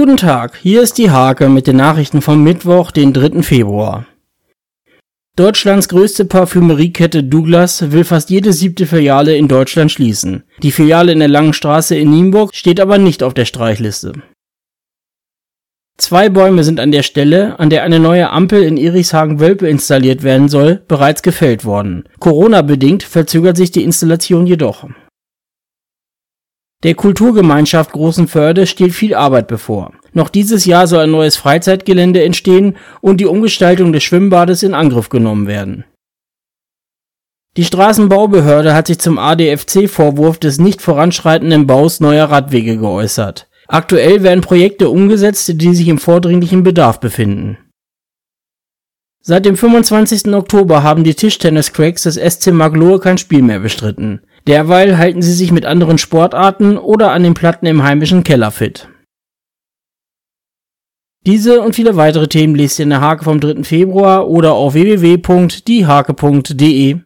Guten Tag, hier ist die Hake mit den Nachrichten vom Mittwoch, den 3. Februar. Deutschlands größte Parfümeriekette Douglas will fast jede siebte Filiale in Deutschland schließen. Die Filiale in der Langen Straße in Nienburg steht aber nicht auf der Streichliste. Zwei Bäume sind an der Stelle, an der eine neue Ampel in Erichshagen-Wölpe installiert werden soll, bereits gefällt worden. Corona-bedingt verzögert sich die Installation jedoch. Der Kulturgemeinschaft Großenförde steht viel Arbeit bevor. Noch dieses Jahr soll ein neues Freizeitgelände entstehen und die Umgestaltung des Schwimmbades in Angriff genommen werden. Die Straßenbaubehörde hat sich zum ADFC-Vorwurf des nicht voranschreitenden Baus neuer Radwege geäußert. Aktuell werden Projekte umgesetzt, die sich im vordringlichen Bedarf befinden. Seit dem 25. Oktober haben die Tischtennis-Cracks des SC Maglohe kein Spiel mehr bestritten. Derweil halten sie sich mit anderen Sportarten oder an den Platten im heimischen Keller fit. Diese und viele weitere Themen lest ihr in der Hake vom 3. Februar oder auf www.diehake.de.